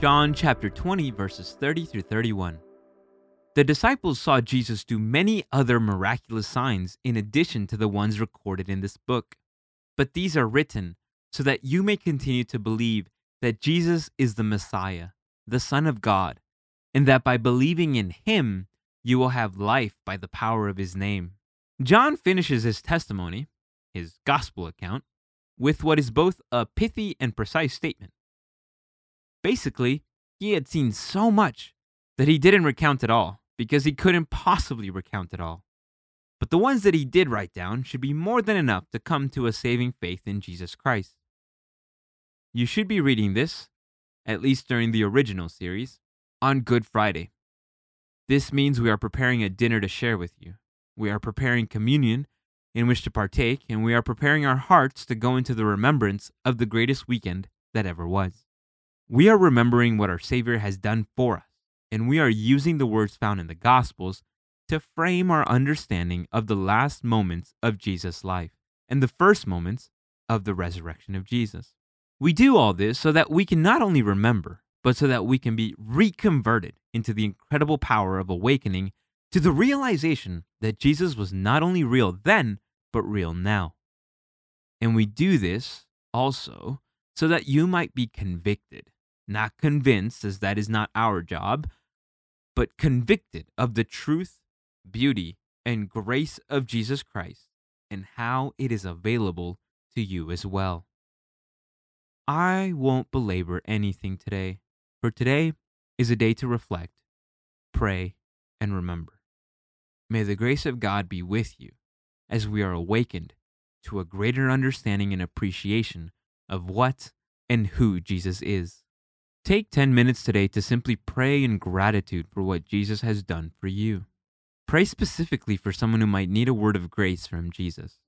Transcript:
John chapter 20, verses 30 through 31. The disciples saw Jesus do many other miraculous signs in addition to the ones recorded in this book. But these are written so that you may continue to believe that Jesus is the Messiah, the Son of God, and that by believing in him, you will have life by the power of his name. John finishes his testimony, his gospel account, with what is both a pithy and precise statement. Basically, he had seen so much that he didn't recount it all because he couldn't possibly recount it all. But the ones that he did write down should be more than enough to come to a saving faith in Jesus Christ. You should be reading this, at least during the original series, on Good Friday. This means we are preparing a dinner to share with you. We are preparing communion in which to partake, and we are preparing our hearts to go into the remembrance of the greatest weekend that ever was. We are remembering what our Savior has done for us, and we are using the words found in the Gospels to frame our understanding of the last moments of Jesus' life and the first moments of the resurrection of Jesus. We do all this so that we can not only remember, but so that we can be reconverted into the incredible power of awakening to the realization that Jesus was not only real then, but real now. And we do this also so that you might be convicted not convinced, as that is not our job, but convicted of the truth, beauty, and grace of Jesus Christ and how it is available to you as well. I won't belabor anything today, for today is a day to reflect, pray, and remember. May the grace of God be with you as we are awakened to a greater understanding and appreciation of what and who Jesus is. Take 10 minutes today to simply pray in gratitude for what Jesus has done for you. Pray specifically for someone who might need a word of grace from Jesus.